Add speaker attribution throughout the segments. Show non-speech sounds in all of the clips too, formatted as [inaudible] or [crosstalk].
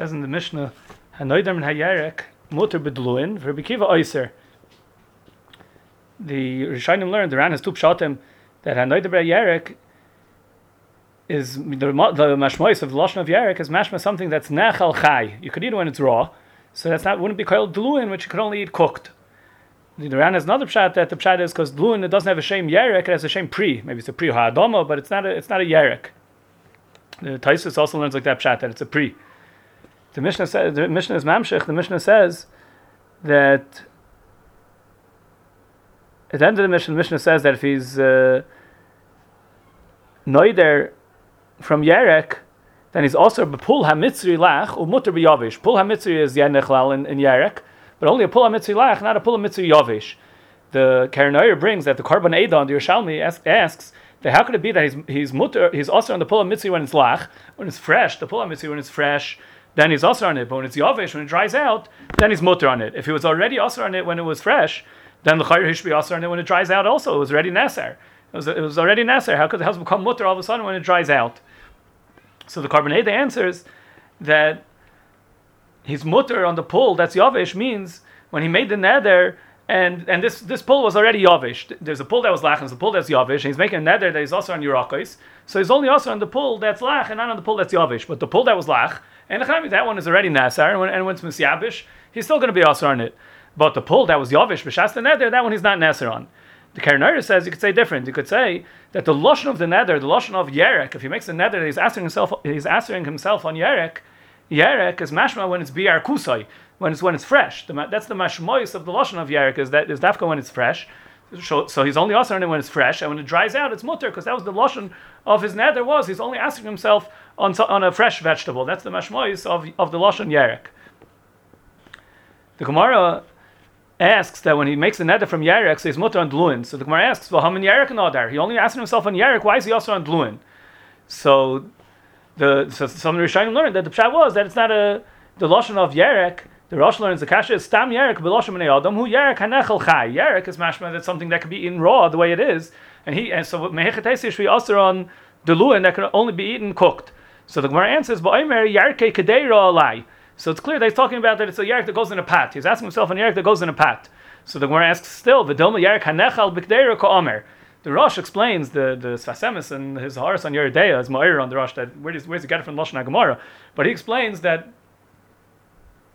Speaker 1: says in the Mishnah, Hanoidam and Hayarek, Mutter Bedluin, for Bikiva Oyser. The Rishonim learned, the Ran has two pshatim, that Hanoidam and Hayarek is the, the mashmois of the lashon of Yarek is mashma something that's nechal chai. You could eat it when it's raw, so that's not wouldn't be called dluin, which you could only eat cooked. The Ran has another pshat that the pshat is because dluin it doesn't have a shame Yarek, it has a shame pri. Maybe it's a pri ha'adoma, but it's not a it's not a Yarek. The Taisus also learns like that pshat that it's a pri. The Mishnah says the Mishnah is mamshich. The Mishnah says that at the end of the Mishnah, the Mishnah says that if he's uh, noider from Yerek, then he's also bepul hamitzri lach umutter biyavish. Pul hamitzri is yenechlal in, in Yerek, but only a pul hamitzri lach, not a pul hamitzri yavish. The Karanoyer brings that the Karban Eidan, the Yerushalmi, asks that how could it be that he's he's mutter, he's also on the pul hamitzri when it's lach, when it's fresh, the pul hamitzri when it's fresh, then he's also on it. But when it's yavish, when it dries out, then he's mutter on it. If he was already also on it when it was fresh, then the chayr should be also on it when it dries out. Also, it was already neser. It was, it was already neser. How could the house become mutter all of a sudden when it dries out? So the Karbaneda answers that his mutter on the pull that's yavish means when he made the nether and and this this pull was already yavish. There's a pull that was lach and there's a pull that's yavish. And he's making a nether that is also on yurakos. So he's only also on the pull that's lach and not on the pull that's yavish. But the pull that was lach and that one is already nasar and when, and when it's misyabish, he's still going to be also on it. But the pull that was yavish b'shas the nether, that one he's not nasar on. The Karanara says you could say different. You could say that the lashon of the nether, the lashon of Yerek, if he makes the nether, he's answering himself. He's answering himself on Yerek. Yerek is mashma when it's biar kusai, when it's when it's fresh. The, that's the mashmois of the lashon of Yerek is that is dafka when it's fresh. So, so he's only answering it when it's fresh, and when it dries out, it's mutter because that was the lashon of his nether was he's only asking himself on on a fresh vegetable. That's the mashmois of of the lashon Yerek. The Gemara asks that when he makes the neder from Yarek, so he's mutter on Dluin. So the Gemara asks, well, how many and Adar? He only asked himself on Yarek, why is he also on Dluin? So the so some of the Rishonim learned that the pshat was that it's not a the lashon of Yarek. The Rosh learns the kasha is stam Yarek b'lashon b'nei Adam who Yarek hanechel chai. Yarek is mashma that's something that can be eaten raw the way it is, and he and so mehechet we also on Dluin that can only be eaten cooked. So the Gemara answers, "Ba'omer Yarke kadeira alai." So it's clear that he's talking about that it's a yarek that goes in a pat. He's asking himself an yarek that goes in a pat. So the Gemara asks still, V'dilma yarek hanechal b'kdeira ka'omer. The Rosh explains the the Sfasemis and his Haras on Yeridea as Ma'ir on the Rosh that where does where's he get it from Lashon Gemara? But he explains that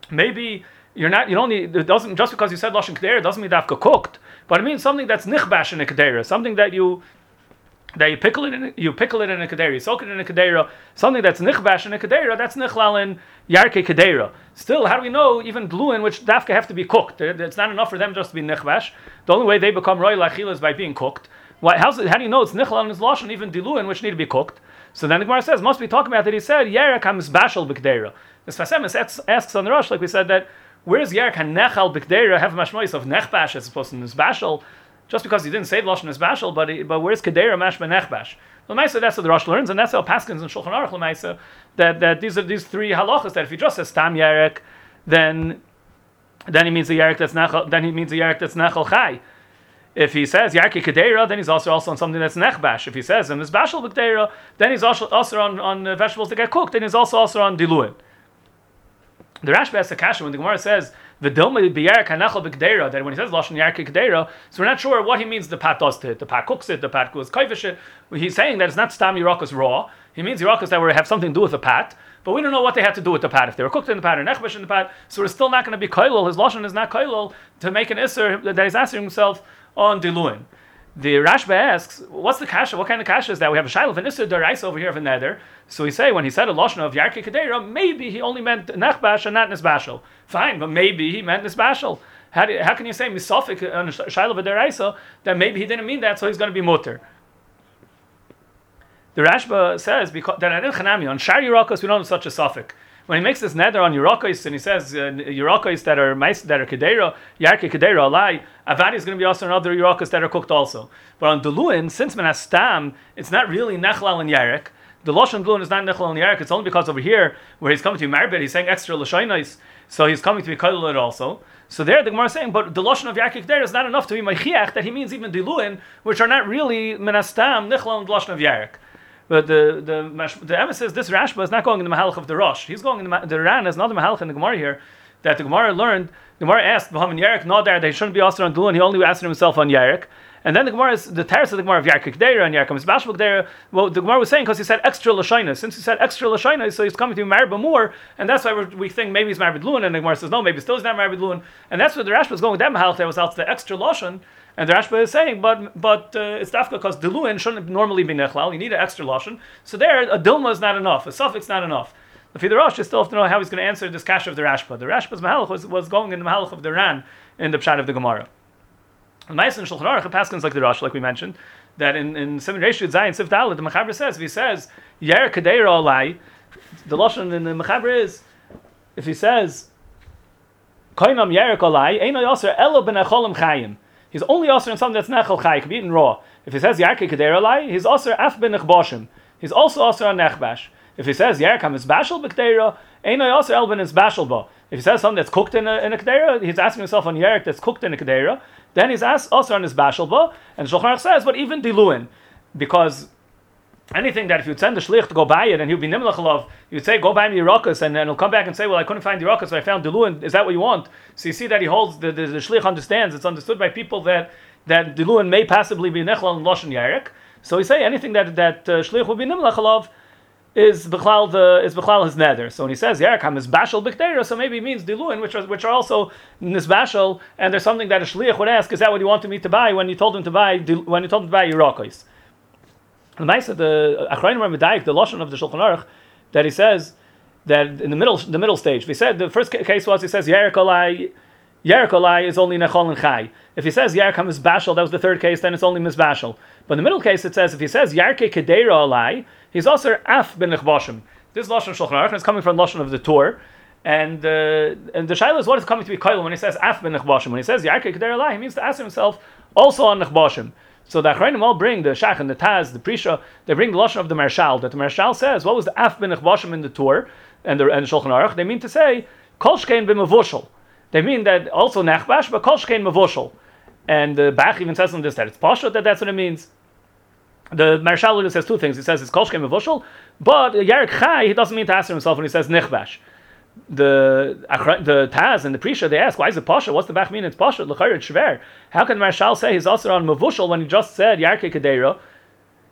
Speaker 1: maybe you're not you don't need it doesn't just because you said Lashon Kedera doesn't mean dafka cooked, but it means something that's nichbash in a something that you that you pickle it in you pickle it in a kadera, you soak it in a kadera, something that's nichbash in a kadera, that's nichlal in yarke kadera. Still, how do we know even gluin, which dafka have to be cooked? It's not enough for them just to be nichbash. The only way they become royal achil is by being cooked. Why, how do you know it's nichlal and it's and even diluin, which need to be cooked? So then the Gemara says, must be talking about that he said, Yarek bashal b'kdera. The Sfasemis asks on the Rosh, like we said, that where's Yarek HaNechal b'kdera have a mashmois of nechbash as opposed to nisbashal? Just because he didn't say lashon is bashal, but but where's kedera mashma nechbash? Lemaisa, that's what the Rosh learns, and that's how Paskins and Shulchan Aruch Lemaisa that that these are these three halachas that if he just says tam yarek, then then he means a yarek that's nechal, then he means a yarek that's nechal chai. If he says yarki kedera, then he's also also on something that's nechbash. If he says him is bashal kedera, then he's also also on on vegetables that get cooked, then he's also also on diluin. The Rashba has a kasha when the Gemara says That when he says lashon k'dera, so we're not sure what he means the pat does to it. The pat cooks it, the pat goes kaivish it. He's saying that it's not stam yirakas raw. He means yirakas that have something to do with the pat, but we don't know what they had to do with the pat. If they were cooked in the pat or nechbash in the pat, so we're still not going to be kailul. His lashon is not kailul to make an isser that he's asking himself on diluin. The Rashba asks, what's the kasha? What kind of kasha is that? We have a shiloh of an isser over here of a nether. So we say when he said a lashon of yarke kadera, maybe he only meant nechbash and not nisbashal. Fine, but maybe he meant nisbashal. How, how can you say misofik on shiloh of deraisa that maybe he didn't mean that, so he's going to be mutter? The Rashba says because that in Chanami on Shar Yerakos we don't have such a suffix. When he makes this nether on Yerakos and he says uh, that are that are Kedera, Yarke Kedera Alai, Avadi is going to be also on other Yerakos that are cooked also. But on Deluin, since Menastam, it's not really Nechlal and Yarek the Lashon Blun is not Nechel in the Arik, it's only because over here, where he's coming to be Marbet, he's saying extra Lashoinais, so he's coming to be Kailul also. So there, the Gemara is saying, but the Lashon of Yakik there is not enough to be Maichiach, that he means even Diluin, which are not really Menastam, Nechel and Lashon of Yarik. But the the the Emma says this Rashba is not going in the Mahalach of the Rosh. He's going in the the Ran is not the Mahalach in the Gemara here that the Gemara learned. The Gemara asked Muhammad Yerek Nadar that he shouldn't be asked on Dulun. He only asked himself on Yerek. And then the Gemara is the terrace of the Gemara of Yarkik Deira and Yarkam Bashbuk Deira. Well, the Gemara was saying because he said extra Lashaina. Since he said extra Lashaina, so he's coming to be married more, and that's why we think maybe he's married Luan. And the Gemara says no, maybe still he's not married Luan. And that's what the Rashba is going with that Mahal. There was out the extra Lashon. And the Rashba is saying, but but uh, it's dafka because diluin shouldn't normally be nechlal. You need an extra lashon. So there, a dilma is not enough. A suffix is not enough. The Rosh still have to know how he's going to answer this kasha of the Rashba. The Rashba's mahalach was, was going in the mahalach of the Ran in the pshat of the Gemara. The Ma'asen Shulchan Aruch Paskins like the Rosh, like we mentioned, that in in Simon Reshut Zayin Sif Dalet, the Mechaber says if he says Yer Kadeira Olai, the lashon in the Mechaber is if he says Koinam Yer Olai, Eino Yoser Elo Ben Acholim Chayim. He's only also in something that's nechal chay, could be eaten raw. If he says yarke kader alai, he's also af ben. He's also also on nechbash. If he says yarkam is bashal b'kedera, ain't also el ben is bashal ba. If he says something that's cooked in a, in a kedera, he's asking himself on yark that's cooked in a kedera. Then he's asked also on his bashal ba. And Shulchan says, but even diluin, because anything that if you'd send the shlich to go buy it and he'd be nimlachalov, you'd say, go buy me Yerakas, and then he'll come back and say, well, I couldn't find Yerakas, so I found Diluin. Is that what you want? So you see that he holds, the, the, the shlich understands, it's understood by people that, that Diluin may possibly be Nechel and Loshen Yarek. So we say anything that, that uh, shlich will be nimlachalov, is Bechlal the is Bechlal his nether. So when he says Yerakam is Bashal Biktera, so maybe he means Diluin, which are which are also Nisbashal, and there's something that a Shliach would ask, is that what you wanted me to buy when you told him to buy when you told him to buy Yerakos? The nice the Achrayim Medayik, the lashon of the Shulchan Aruch, that he says that in the middle the middle stage, he said the first case was he says Yerikolai Yerikolai is only Nechol and Chai. If he says Yerkam is Bashal, that was the third case, then it's only Mizbashal. But in the middle case, it says if he says Yarke Kedera Alai, he's also Af ben Nechboshim. This lashon Shulchan Aruch is coming from lashon of the Torah. And uh, and the shaila is what is coming to be koil when he says af ben nechbashim. When he says yarke kedera alai, he means to ask himself also on nechbashim. So the Achrayim all bring the Shach and the Taz, the Prisha, they bring the Lashon of the Marshal, that the Marshal says, what was the Af bin in the Torah and the, and the Shulchan Aruch? They mean to say, Kol Shkein b'mevushal. They mean that also Nechbash, but Kol Shkein. And the Bach even says on this that it's Pasha, that that's what it means. The Marshal says two things. He says it's Kol Shkein mevushal, but Yarek Chai, he doesn't mean to ask himself when he says Nechbash the the Taz and the Prisha they ask why is it Pasha? What's the Bach mean? It's Pasha. L'chayr it's Shver. How can Marshal say he's also on Mavushal when he just said Yarke Kedera?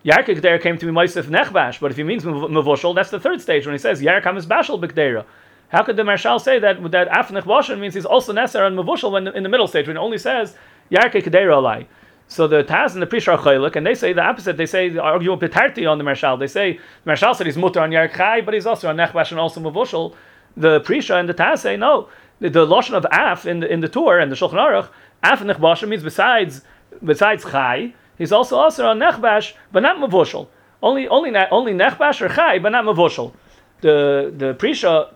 Speaker 1: Yarke Kedera came to be Moisef Nechbash, but if he means Mavushal, that's the third stage when he says Yarkam is Bashal B'Kedera. How could the Marshal say that that Af Nechbashan means he's also Neser on Mavushal when in the middle stage when it only says Yarke Kedera Alai? So the Taz and the Prisha are chaylik, and they say the opposite. They say argue Petarti on the Marshal. They say the Marshal said he's mutter on Yark Chai, but he's also on Nechbash and also Mavushal the Prisha and the Taz say no. The, the lashon of af in the in the Torah and the Shulchan Aruch, af nechbashim means besides besides chai, he's also also on nechbash, but not mavushal. Only only only nechbash or chai, but not mavushal. The the Prisha,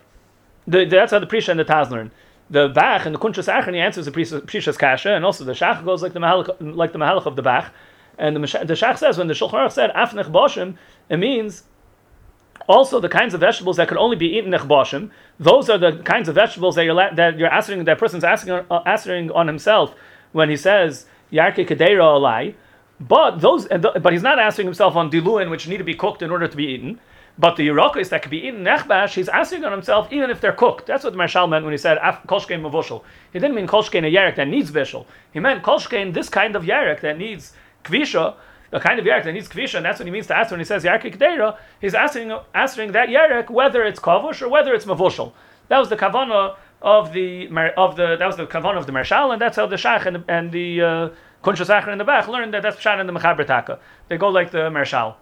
Speaker 1: the, that's how the Prisha and the Taz learn. The Bach and the Kunshas Achron answers the Prisha's kasha, and also the Shach goes like the Mahalach, like the Mahalach of the Bach. And the, the Shach says when the Shulchan Aruch said af nechbashim, it means also, the kinds of vegetables that could only be eaten nechbashim, those are the kinds of vegetables that you're that you're answering that person's asking uh, answering on himself when he says yarke kedera alai. But those, but he's not answering himself on diluin, which need to be cooked in order to be eaten. But the yerokis that could be eaten nechbash, he's asking on himself even if they're cooked. That's what the Marshal meant when he said kolshkein mavushal. He didn't mean kolshkein a yarek that needs vishal. He meant kolshkein this kind of yarek that needs kvisha the kind of yarek that needs kvisha, and that's what he means to ask when he says yarek kedera. He's asking answering that yarek whether it's kavush or whether it's mavushal. That was the kavana of the of the that was the kavana of the marshal, and that's how the shach and the, and uh, kunshas in the back learned that that's pshat in the mechaber They go like the marshal.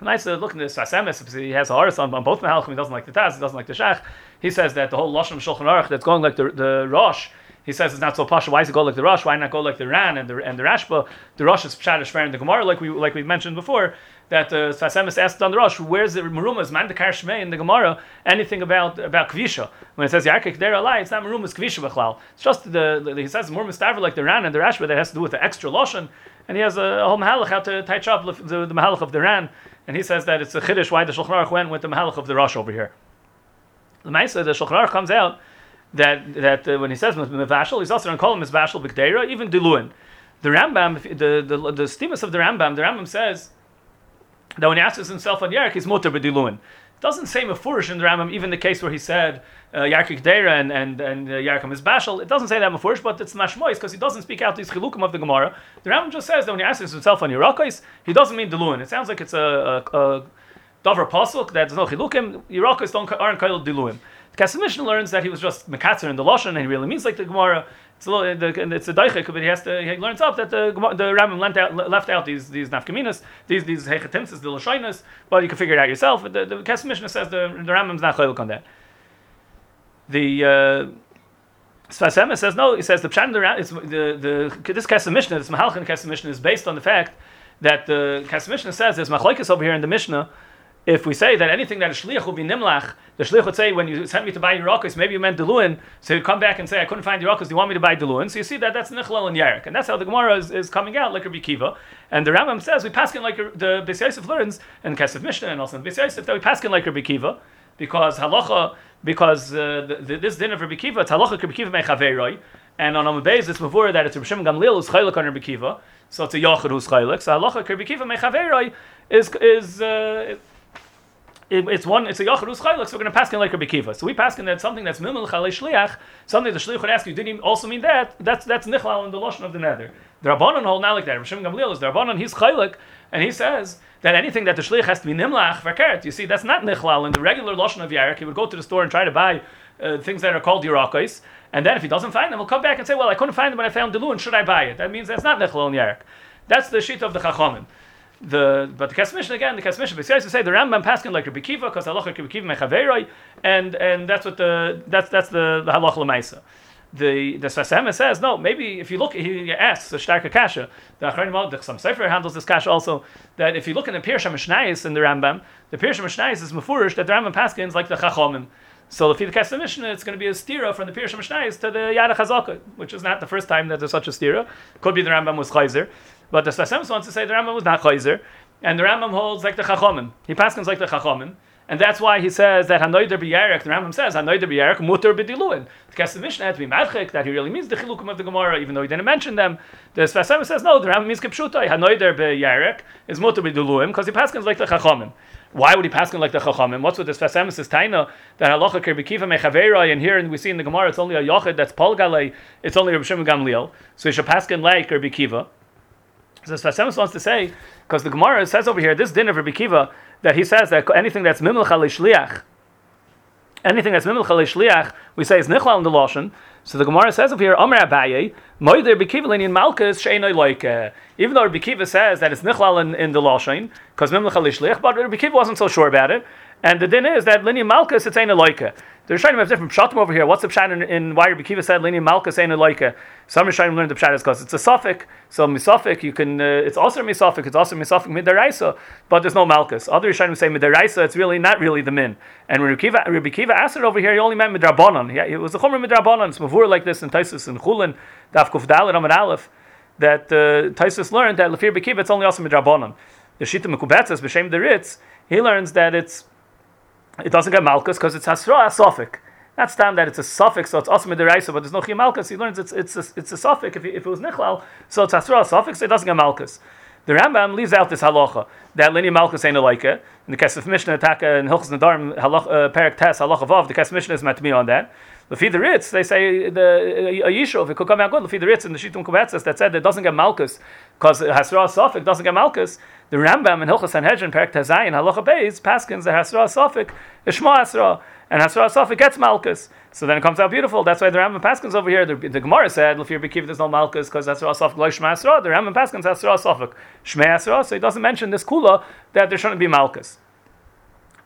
Speaker 1: Nice to look at this Sfasemis, he has a horse on, on both Mahalchim, he doesn't like the Taz, he doesn't like the Shach. He says that the whole Lashon Shulchan Aruch that's going like the, the Rosh, he says it's not so pasha. Why does it go like the Rosh? Why not go like the Ran and the and the Rashba? The Rosh is pshadish in the Gemara, like we like we mentioned before. That uh, Sfasemis asked on the Rosh, where's the Marumas Mandakar Shmei in the Gemara? Anything about about Kvisha? When it says Yarkik there alai, it's not Marumas Kvisha b'chlal. It's just the, the he says Marumas Staver like the Ran and the Rashba that has to do with the extra lotion, and he has a, whole mahalach how to touch up the, the mahalach of the Ran, and he says that it's a chiddush why the Shulchan Aruch went with the mahalach of the Rosh over here. The Maisa, the Shulchan Aruch comes out that that uh, when he says mevashal, he's also going to call him mevashal b'kdeira, even diluin. The Rambam, the the the stimus of the Rambam, the Rambam says that when he asks himself on Yerek, he's mutter b'diluin. It doesn't say mafurish in the Rambam, even the case where he said uh, Yarkik and and and uh, Yarkam is Bashal. It doesn't say that mafurish, but it's mashmois because he doesn't speak out these chilukim of the Gemara. The Rambam just says that when he asks himself on Yerakos, he doesn't mean diluin. It sounds like it's a, a, a davar pasuk that there's no chilukim. Yerakos don't aren't called diluim. The Mishnah learns that he was just mekatzer in the lashon and he really means like the Gemara. It's a, little, it's a daichik, but he has to. He learns up that the the Rambam left out, left out these these nafkaminas, these these hechetimsis, the lashoinas, but you can figure it out yourself. The, the Kesef Mishnah says the the Rambam's not chaylik on that. The uh, Sfas says no. He says the pshat the the the this Kesef Mishnah, this Mahalchan Kesef Mishnah, is based on the fact that the Kesef Mishnah says there's machlokes over here in the Mishnah if we say that anything that a shliach will be nimlach, the shliach would say, when you sent me to buy Yerakos, maybe you meant Deluin, so he'd come back and say, I couldn't find Yerakos, do you want me to buy Deluin? So you see that that's Nichlal and Yarek. And that's how the Gemara is, is coming out, like Rabbi Kiva. And the Rambam says, we pass in like the Beis Yosef learns, and Kesef Mishnah, and also in Beis Yosef, that we pass in like Rabbi Kiva, because halacha, because uh, the, the, this din of Rabbi Kiva, it's halacha Rabbi Kiva and on Amud Beis, it's before that it's Rabbi Shimon Gamliel who's chaylik on Rabbi Kiva, so it's a Yachid who's chaylik. So halacha Rabbi Kiva mechaveroi is, is, uh, it, it's one, it's a Yacharus Chaylak, so we're going to pass in like Rabbi Kiva. So we pass in that something that's Mimel Chalei Shliach, something the Shliach would ask you, didn't he also mean that? That's that's Nichlal in the Lashon of the Nether. The Rabbanon hold not like that. Rishim Gamliel is the Rabbanon, he's Chaylak, and he says that anything that the Shliach has to be Nimlach, Verkert. You see, that's not Nichlal in the regular Lashon of Yarek. He would go to the store and try to buy uh, things that are called Yerakos, and then if he doesn't find them, he'll come back and say, well, I couldn't find them when I found Dilun, should I buy it? That means that's not Nichlal in Yarek. That's the sheet of the Chachamim the but the Kesef Mishnah again, the Kesef Mishnah besides to say the Rambam paskin like Rabbi Kiva because halacha Rabbi Kiva mechaveroi, and and that's what the that's that's the, halacha lemaisa. The the Sfas says no. Maybe if you look, he asks the Shtarka Kasha. The Achronim the some Sefer handles this Kasha also. That if you look in the Pirsha Mishnayis in the Rambam, the Pirsha Mishnayis is mafurish that the Rambam paskins like the Chachomim. So the Mishnah, it's going to be a stira from the Pirsha Mishnayis to the Yada Chazaka, which is not the first time that there's such a stira. Could be the Rambam was Chayzer. But the Sfas wants to say the Rambam was not Chayzer, and the Rambam holds like the Chachomim. He passes like the Chachomim. And that's why he says that Hanoider b'yarek, the Rambam says, Hanoider b'yarek, mutter b'diluin. The Kesef Mishnah had to be madchik, that he really means the chilukim of the Gemara, even though he didn't mention them. The Sfas says, no, the Rambam means kipshutai. Hanoider b'yarek is mutter b'diluim, because he passes like the Chachomim. Why would he pass like the Chachamim? What's with this Fasemis is Taina that halacha kerbikiva mechavera, and here and we see in the Gemara it's only a yochid that's Paul Galei, it's only Rabbi Shimon Gamliel, so he should pass like kerbikiva. So Sfasemus wants to say, because the Gemara says over here, this din of Rabbi Kiva, that he says that anything that's mimel shliach, anything that's mimel shliach, we say is nichlal in the lashon. So the Gemara says over here, Amr Abaye, Moider Bekiva Linian Malkus Sheinoi like. Even though Rabbi Kiva says that it's nichlal in, in the lashon, because mimel shliach, but Rabbi Kiva wasn't so sure about it. And the din is that Linian Malkus it's ain't a loika. The Rishonim have different pshatim over here. What's the pshat in, in why Rabbi Kiva said Linian Malkus ain't a loika? Some Rishonim learned the pshat is because it's a suffix. So misafik, you can. Uh, it's also misafik. It's also misafik midaraisa, but there's no Malkus. Other Rishonim say midaraisa. It's really not really the min. And when Rabbi Kiva, Rabbi Kiva asked it over here, he only meant midrabanon. Yeah, it was a chomer midrabanon. It's mavur like this in Taisus and Chulin, Daf Kuf Dalet Amad Aleph. That uh, Taisus learned that Lefir Bekiva it's only also midrabanon. The Shita Mekubetzes b'shem the Ritz, he learns that it's it doesn't get malchus because it's hasra asofik. Not stam that it's a suffix, so it's also midiraisa, but there's no chimalchus. He learns it's it's a, it's a suffix. If, if it was nichlal, so it's hasra suffix, so it doesn't get malchus. The Rambam leaves out this halacha that linear malchus ain't a like In the Kesef Mishnah, Taka and Hilchos Nadarim, uh, Perak Tes, halacha vav. The case Kesef Mishnah is matmi on that. Lefi the Ritz, they say the a yishuv it could come out good. Lefi the Ritz in the Shita Mekubetzes that said it doesn't get malchus because hasra suffix doesn't get malchus. The Rambam in Hilchos Sanhedrin Perak Tezayin halacha beis paskins the hasra suffix ishma hasra and hasra suffix gets Malkus. So then it comes out beautiful. That's why the Rambam Paskins over here, the, the Gemara said, Lefir Bekiv, there's no Malkus because that's Rasaf Gloy Shema Asra. The Rambam Paskins has Rasafik Shema Asra, so he doesn't mention this Kula that there shouldn't be Malkus.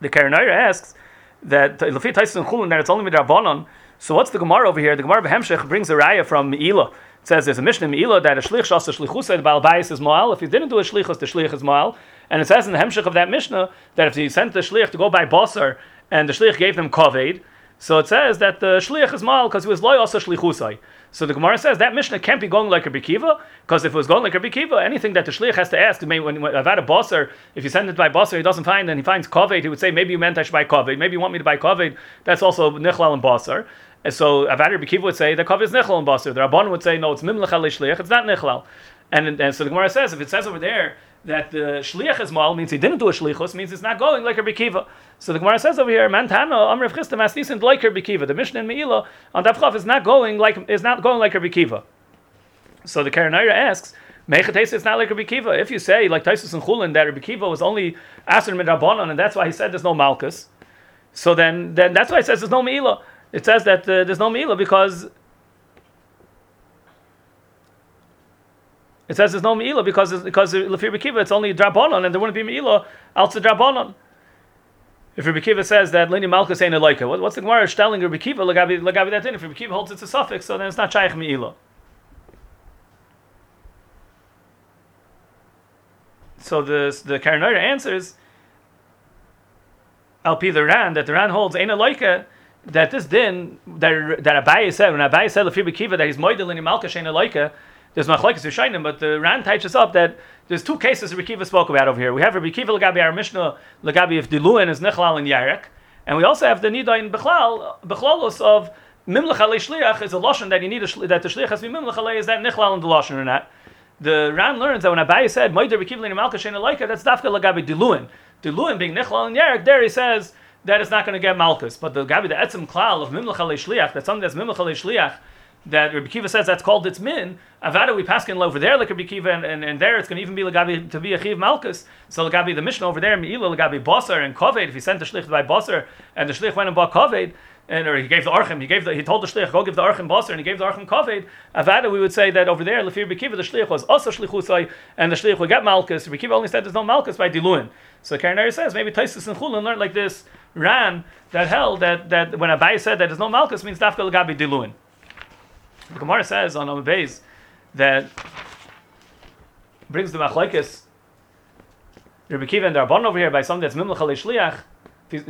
Speaker 1: The Karanayra asks that Lefir Taisun Chulun, that it's only Midrabanon. So what's the Gemara over here? The Gemara Behemshech brings a raya from Me'ilah. It says there's a Mishnah in Me'ilah that a shlich shas shlichus said Baal Bayis is Moal. If he didn't do a shlichus, the shlich is Moal. And it says in the Hemshech of that Mishnah that if he sent the shlich to go buy Basar and the shlich gave them Koved, so it says that the shliach is mal because he was loy also shlichusai. So the Gemara says that Mishnah can't be going like a Kiva because if it was going like a Kiva, anything that the shliach has to ask, maybe when, when I've had a bosser, if you send it by bosser, he doesn't find, and he finds kovet, he would say maybe you meant I should buy kovet, maybe you want me to buy kovet. That's also nichlal and bosser. And so Avad Kiva would say the kovet is nichlal and bosser. The Rabban would say no, it's mimlech shliach, it's not nichlal. And, and so the Gemara says if it says over there that the shliach is mal means he didn't do a shlichus means it's not going like a bikiva. So the Gemara says over here, Mantano Amr of Chistam Asnisin like her bikiva. The Mishnah in Meila on Dafchav is not going like is not going like a bikiva. So the Karanayra asks. Mechatesa is not like Rabbi Kiva. If you say like Taisus and Chulin that Rabbi Kiva was only Aser Midrabanon and that's why he said there's no Malchus, so then then that's why it says there's no Meila. It says that uh, there's no Meila because It says there's no Meila because because Lefir Bekiva it's only Drabonon and there wouldn't be Meila also Drabonon. If Rabbi Kiva says that Lini Malchus ain't a loika, what, what's the Gemara telling Rabbi Kiva Lagabi Lagabi that in? If Rabbi Kiva holds it's a suffix, so then it's not Shaykh Meila. So the the Karanoira answers LP the Ran that the Ran holds ain't a loika that this din that that Abaye said when Abaye said Lefir Bekiva that he's moidel Lini Malchus ain't a loika there's machlekes Rishonim, but the Ran teaches us up that there's two cases Rabbi Kiva spoke about over here. We have Rabbi Kiva Lagabi our Mishnah Lagabi if Diluin is Nechlal and Yarek, and we also have the Nida in Bechlal Bechlalos of Mimlech Shliach is a lashon that you need a, that the Shliach has to be Mimlech is that Nechlal in the lashon or not. The Ran learns that when Abaye said Moider Rabbi Kiva Malka Shena Laika, that's Dafka Lagabi Diluin. Diluin being Nechlal and Yarek, there he says that it's not going to get Malkus, but the Gabi the Etzim Klal of Mimlech Shliach, that's something that's Mimlech Shliach that Rabbi Kiva says that's called its min. Avada we pass over there like Rabbi Kiva, and, and, and there it's going to even be Lagabi to be a Chiv Malkus. So Lagabi the mission over there, Meila Lagabi Basar and Koved. If he sent the shlich by Basar and the shlich went and bought Koved, and or he gave the archim, he gave the, he told the shlich go give the archim basar, and he gave the archim kaved. Avada, we would say that over there, lefir bekiva, the shlich was also shlichusai, and the shlich would get malchus. Bekiva only said there's no malchus by diluin. So Karen says maybe Taisus and Chulin learned like this ran that held that that when Abai said that there's no malchus means dafka lagabi diluin. The Gemara says on Amud Beis that brings the machlekes Rabbi Kiva and Rabban over here by something that's mimlach shliach.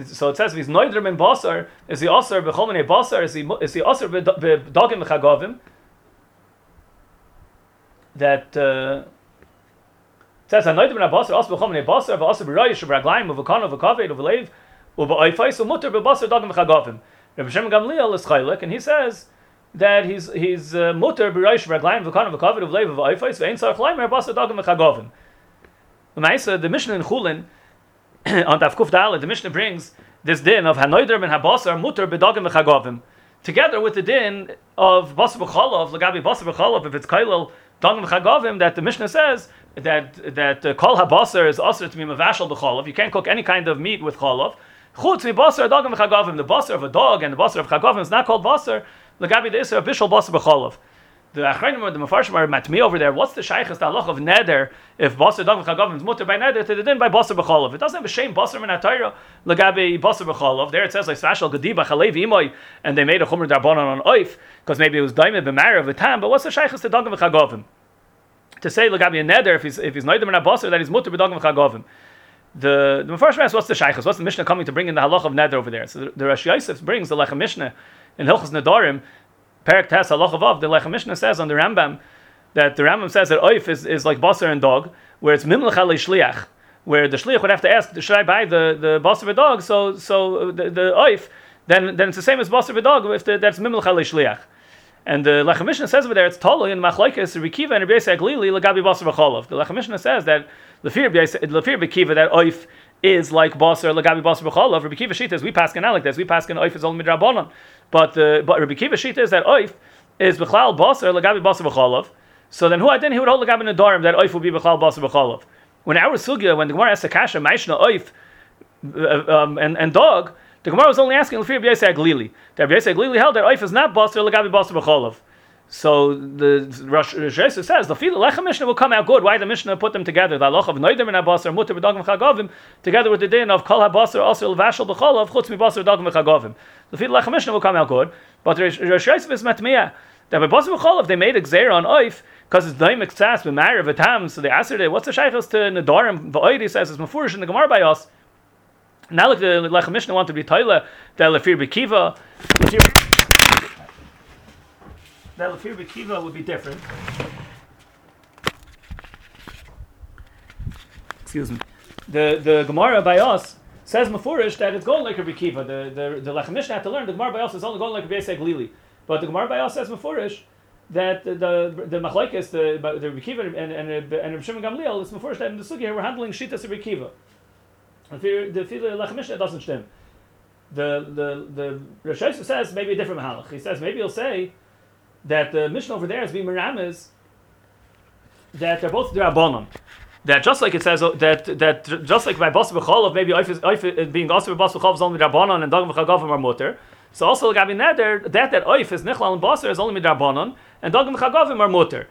Speaker 1: So it says if he's noider min basar, is he also b'chol basar? Is he is he also b'dogim b'chagovim? That uh, says anoider min basar also b'chol minei basar, also b'royish b'raglayim uv'kano v'kaved uv'leiv dogim. Rabbi Shem Gamliel is chaylik, and he says that he's he's uh, mutter b'roish raglayim v'kana v'kavod of leiv of oifos ve'ein sarach leimer basa dagim v'chagovim. The the Mishnah in Chulin [clears throat] on Tafkuf Dalet, the Mishnah brings this din of hanoider and habasar mutter b'dagim v'chagovim, together with the din of basa v'cholov lagabi basa v'cholov if it's kailel dagim v'chagovim that the Mishnah says that that uh, kol habasar is also to be mavashal b'cholov. You can't cook any kind of meat with cholov. Chutz mi basar dagim v'chagovim. The basar of a dog and the basar of chagovim is not called basar. Lagabi the Isra Bishal Basa B'cholov. The Achrayim, the Mefarshim are matmi over there. What's the shaykhs the halach of neder if Basa Dog Chagavim is mutter by neder to the din by Basa B'cholov? It doesn't have a shame Basa Min Atayra Lagabi Basa B'cholov. There it says like Sashal Gadiba Chalev Imoy and they made a Chumr Darbonon on Oif because maybe it was Daimid B'marav V'tam. But what's the shaykhs the Dog of Chagavim? To say Lagabi a neder if he's if he's neder Min Basa that he's mutter b'Dog Chagavim. The the Mefarshim asks what's the shaykhs? What's the Mishnah coming to bring in the halach of neder over there? So the, the Rosh Yosef brings the Lechem Mishnah in Hilchos Nedarim Perak Tes Halach of the Lechem Mishnah says on the Rambam that the Rambam says that oif is, is like basar and dog, where it's mimlech shliach, where the shliach would have to ask, should I buy the the basar and dog? So so uh, the, the oif, then then it's the same as basar and dog if the, that's mimlech shliach. And the Lechem Mishnah says over there it's tolu in machlokes Rikiva and Rabbi Glili lagabi basar v'cholov. The Lechem Mishnah says that lefir Bekiva that oif is like basar lagabi basar b'cholov. Rabbi Kiva Shita is we pass out like this. We pass oif is only midrabanon. But uh, but Rabbi Kiva Shita is that oif is b'chlal basar lagabi basar b'cholov. So then who I then he would hold lagabi nedarim that oif will be b'chlal basar b'cholov. When our sugya when the Gemara asks the kasha ma'ishna oif uh, um, and and dog. The Gemara was only asking Lefir Rabbi Yisrael Glili. The Rabbi Yisrael Glili held that oif is not basar lagabi basar b'cholov. So the Rosh Hashanah says the Lechem Mishnah will come out good. Why the Mishnah put them together? The Aloch of Noidim and Abasar Mutter B'Dagim Chagovim together with the din of Kol Habasar also Vashal B'Cholav Chutz Mibasar Dagim Chagovim. The Lechem Mishnah will come out good, but Rosh Hashanah is Matmiyah that by Basar B'Cholav they made a Gzeir on Oif because it's Daim Ektsas B'Marav V'Tam. So they asked her, what's the Shaykhos to Nedarim? V'Oidi says it's mafurish in the Gemara by us. Now look, the Lechem Mishnah want to be Toila that Lefir B'Kiva that Lefir Bekiva would be different. Excuse me. The the Gemara by us says Mefurish that it's going like a Bekiva. The the the Lechem Mishnah had to learn the Gemara by us is only going like a Beisek Lili, but the Gemara by us says Mefurish that the the, machlekes the the Rekiva and and and Shimon Gamliel is before that in the sugi we're handling shitas of Rekiva. The the Lech Mishnah doesn't stem. The the the Rosh says maybe a different mahalach. He says maybe he'll say that the mission over there is being meramis that they're both drabonon. That just like it says uh, that that just like by bas b'cholov maybe oif is uh, being also bas b'cholov is only drabonon and dog b'chagavim are mutter. So also gabi neder that that oif is nichlal and baser is only midrabanon and dog b'chagavim are mutter.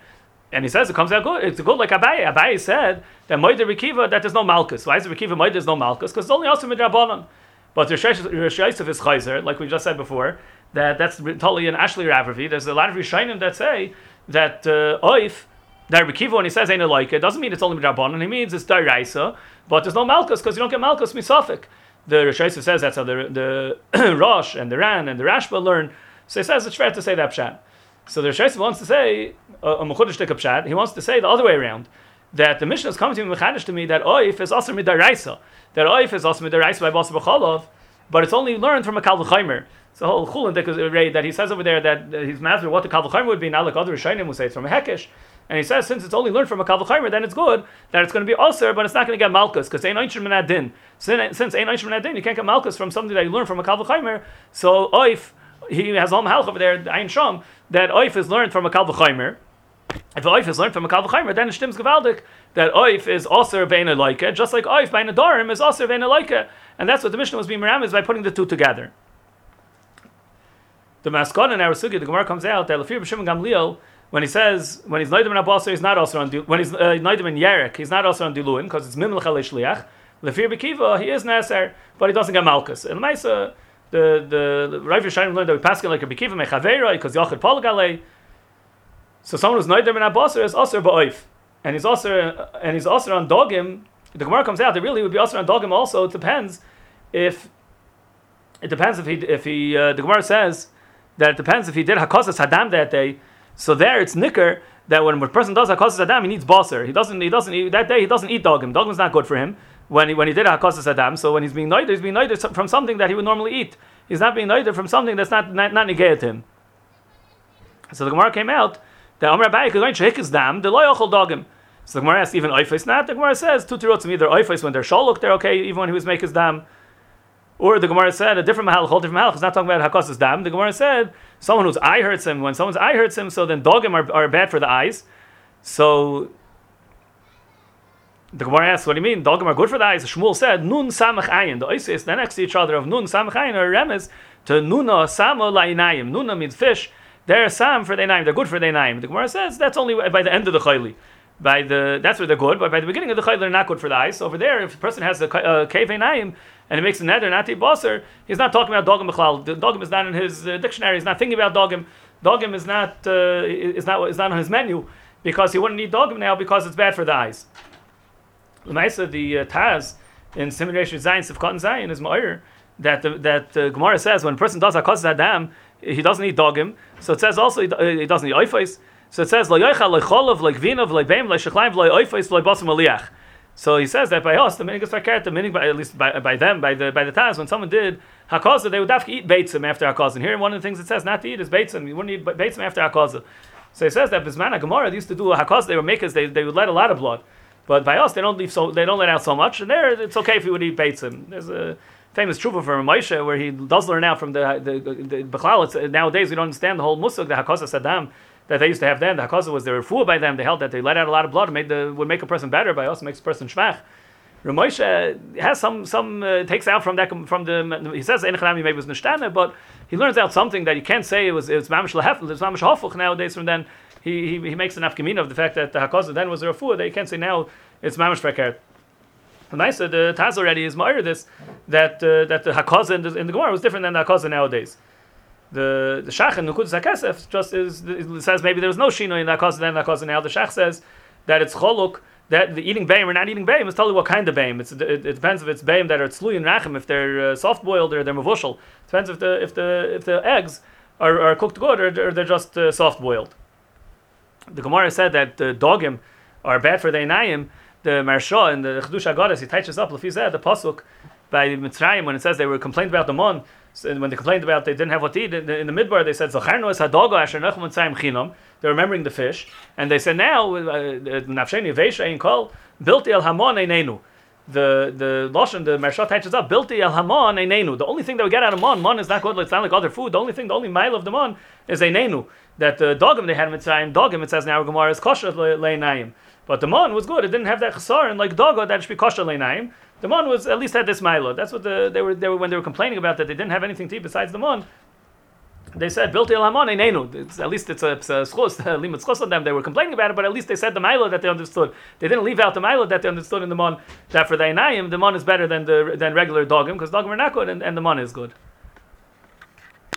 Speaker 1: And he says it comes out good. It's good like Abaye. Abaye said that Moeder Rekiva that there's no Malkus. Why is Rekiva Moeder there's no Malkus? Because it's only also midrabanon. But Rosh Yosef is Chayzer, like we just said before, that that's totally an Ashley Ravervi. There's a lot of Rishonim that say that uh, Oif, that Rekiva, when he says ain't like it, doesn't mean it's only midrabanon. He means it's Dairaisa, but there's no Malkus because you don't get Malkus misafik. The Yosef says that's how the, the [clears throat] Rosh and the Ran and the Rashba learn. So he says it's fair to say that Pshat. So the Rosh wants to say, uh, a Mechudish Pshat, he wants to say the other way around that the Mishnah is coming to me mechanish to me that oif is also midaraisa. That oif is also midaraisa by basa b'cholov, but it's only learned from a kalvachaymer. It's a whole chulin that he says over there that his master what the kalvachaymer would be. Now like other rishonim will say it's from a hekesh. And he says, since it's only learned from a kalvachaymer, then it's good that it's going to be also, but it's not going to get malchus because ain't einshim min din. Since ain't einshim min din, you can't get malchus from something that you learn from a kalvachaymer. So oif, he has all halach over there, ein sham, that oif is learned from a kalvachaymer. If oif is learned from a kalvachaymer, then it stims gewaldig that oif is also bein a just like oif bein a is also bein a and that's what the Mishnah was being is by putting the two together. The maskon in our sugi, the Gemara comes out that Lafir B'Shimon Gamliel, when he says when he's noidim in Abbasar, he's not also on when he's uh, noidim in Yerek, he's not also on Diluin because it's Mimlech Shliach. Lafir B'Kiva, he is Neser, but he doesn't get Malkus. And Maisa, the the, the Rav Yishayim learned that we pass like a B'Kiva Mechavera because Yachid Polgalei. So someone who's noidim in Abbasar is also ba'oif, and he's also and he's also on dogim. The Gemara comes out that really would be also on dogim. Also, it depends if it depends if he if he uh, the Gemara says that it depends if he did hakosas hadam that day. So there it's nicker that when a person does hakosas hadam, he needs baser. He doesn't. He doesn't. He, that day he doesn't eat dogim. Dogim is not good for him when he, when he did hakosas hadam. So when he's being noider, he's being noider from something that he would normally eat. He's not being noider from something that's not not, not to him. So the Gemara came out the Amr Abayi could shake his dam, the loyachol dogim. So the Gemara asks even oifis not. The Gemara says two tirotzim either oifis when they're shaluk they're okay even when he was make his dam. Or the Gemara said a different mahal, different mahal. It's not talking about hakos's dam. The Gemara said someone whose eye hurts him. When someone's eye hurts him, so then dogim are, are bad for the eyes. So the Gemara asks, what do you mean? Dogim are good for the eyes. Shmuel said, Nun samach ayin. The oisis, they're next to each other of nun samach ayin are remes to nuna samo la'inayim. Nuna means fish. They're sam for the name. They're good for the name. The Gemara says that's only by the end of the chayli. By the that's where they're good, but by the beginning of the chayli, they're not good for the eyes. So over there, if a person has the uh, naim and he makes a nether not baser, he's not talking about dogim b'chlal. The dogim is not in his uh, dictionary. He's not thinking about dogim. Dogim is not uh, is not is not on his menu because he wouldn't need dogim now because it's bad for the eyes. The the uh, Taz in Simulation Zayin Sifkat and Zayin is Ma'ir that the, that uh, Gemara says when a person does Hakos Adam, he doesn't eat dogim. So it says also he, he doesn't eat oifais. So it says. So he says that by us, the meaning is the meaning by, at least by, by them, by the by the times when someone did hakaza, they would have to eat beitzim after hakaza. And here, one of the things it says not to eat is beitzim. You wouldn't eat beitzim after hakaza. So he says that Bismana Gemara used to do hakaza. They were makers. They, they would let a lot of blood, but by us they don't leave so they don't let out so much. And there it's okay if you would eat beitzim. There's a famous truva from Moshe where he does learn out from the the, the, the Nowadays we don't understand the whole musuk the hakasa Saddam that they used to have then. The hakasa was they were fooled by them. They held that they let out a lot of blood and made the would make a person better by also makes a person shvach. Ramosha has some some uh, takes out from that from the he says Enochanami maybe was nishtana, but he learns out something that you can't say it was it was mamish lahef it's mamish hafuch nowadays. From then he, he, he makes an afkamina of the fact that the hakasa then was a refuah that you can't say now it's mamish frekert. The Maisa, the Taz already is ma'ir this that uh, that the hakaza in the, in the Gemara was different than the hakaza nowadays. The the Shach in Nukud Zakesef just is it says maybe there was no shino in the hakaza then the hakaza now. The Shach says that it's choluk that the eating bayim or not eating bayim is totally what kind of bayim. It's, it, it depends if it's bayim that are tzlui and rachim, if they're uh, soft boiled or they're mavushal. Depends if the if the if the eggs are, are cooked good or, or they're just uh, soft boiled. The Gemara said that the dogim are bad for the inayim the Maharsha and the Chedush Agadas, he teaches up, Lefizeh, the Pasuk, by Mitzrayim, when it says they were complained about the Mon, So when they complained about they didn't have what to eat in the, in the midbar, they said. They're remembering the fish, and they said now uh, nafsheni veisha in kol built el hamon einenu. The the lashon the Maharsha teaches up built el hamon einenu. The only thing that we get out of mon mon is not good. It's not like other food. The only thing, the only mile of the mon is einenu. That the dogim they had in Mitzrayim, dogim it says now Gemara is kosher leinayim. But the mon was good. It didn't have that chasar and like dogo that should be kosher leinayim. The mon was at least had this milo. That's what the, they were. They were when they were complaining about that they didn't have anything to eat besides the mon. They said built el hamon einenu. At least it's a, schos, limit schos on them. They were complaining about it, but at least they said the milo that they understood. They didn't leave out the milo that they understood in the mon. That for the einayim, the mon is better than the than regular dogim because dogim are not good and, and the mon is good.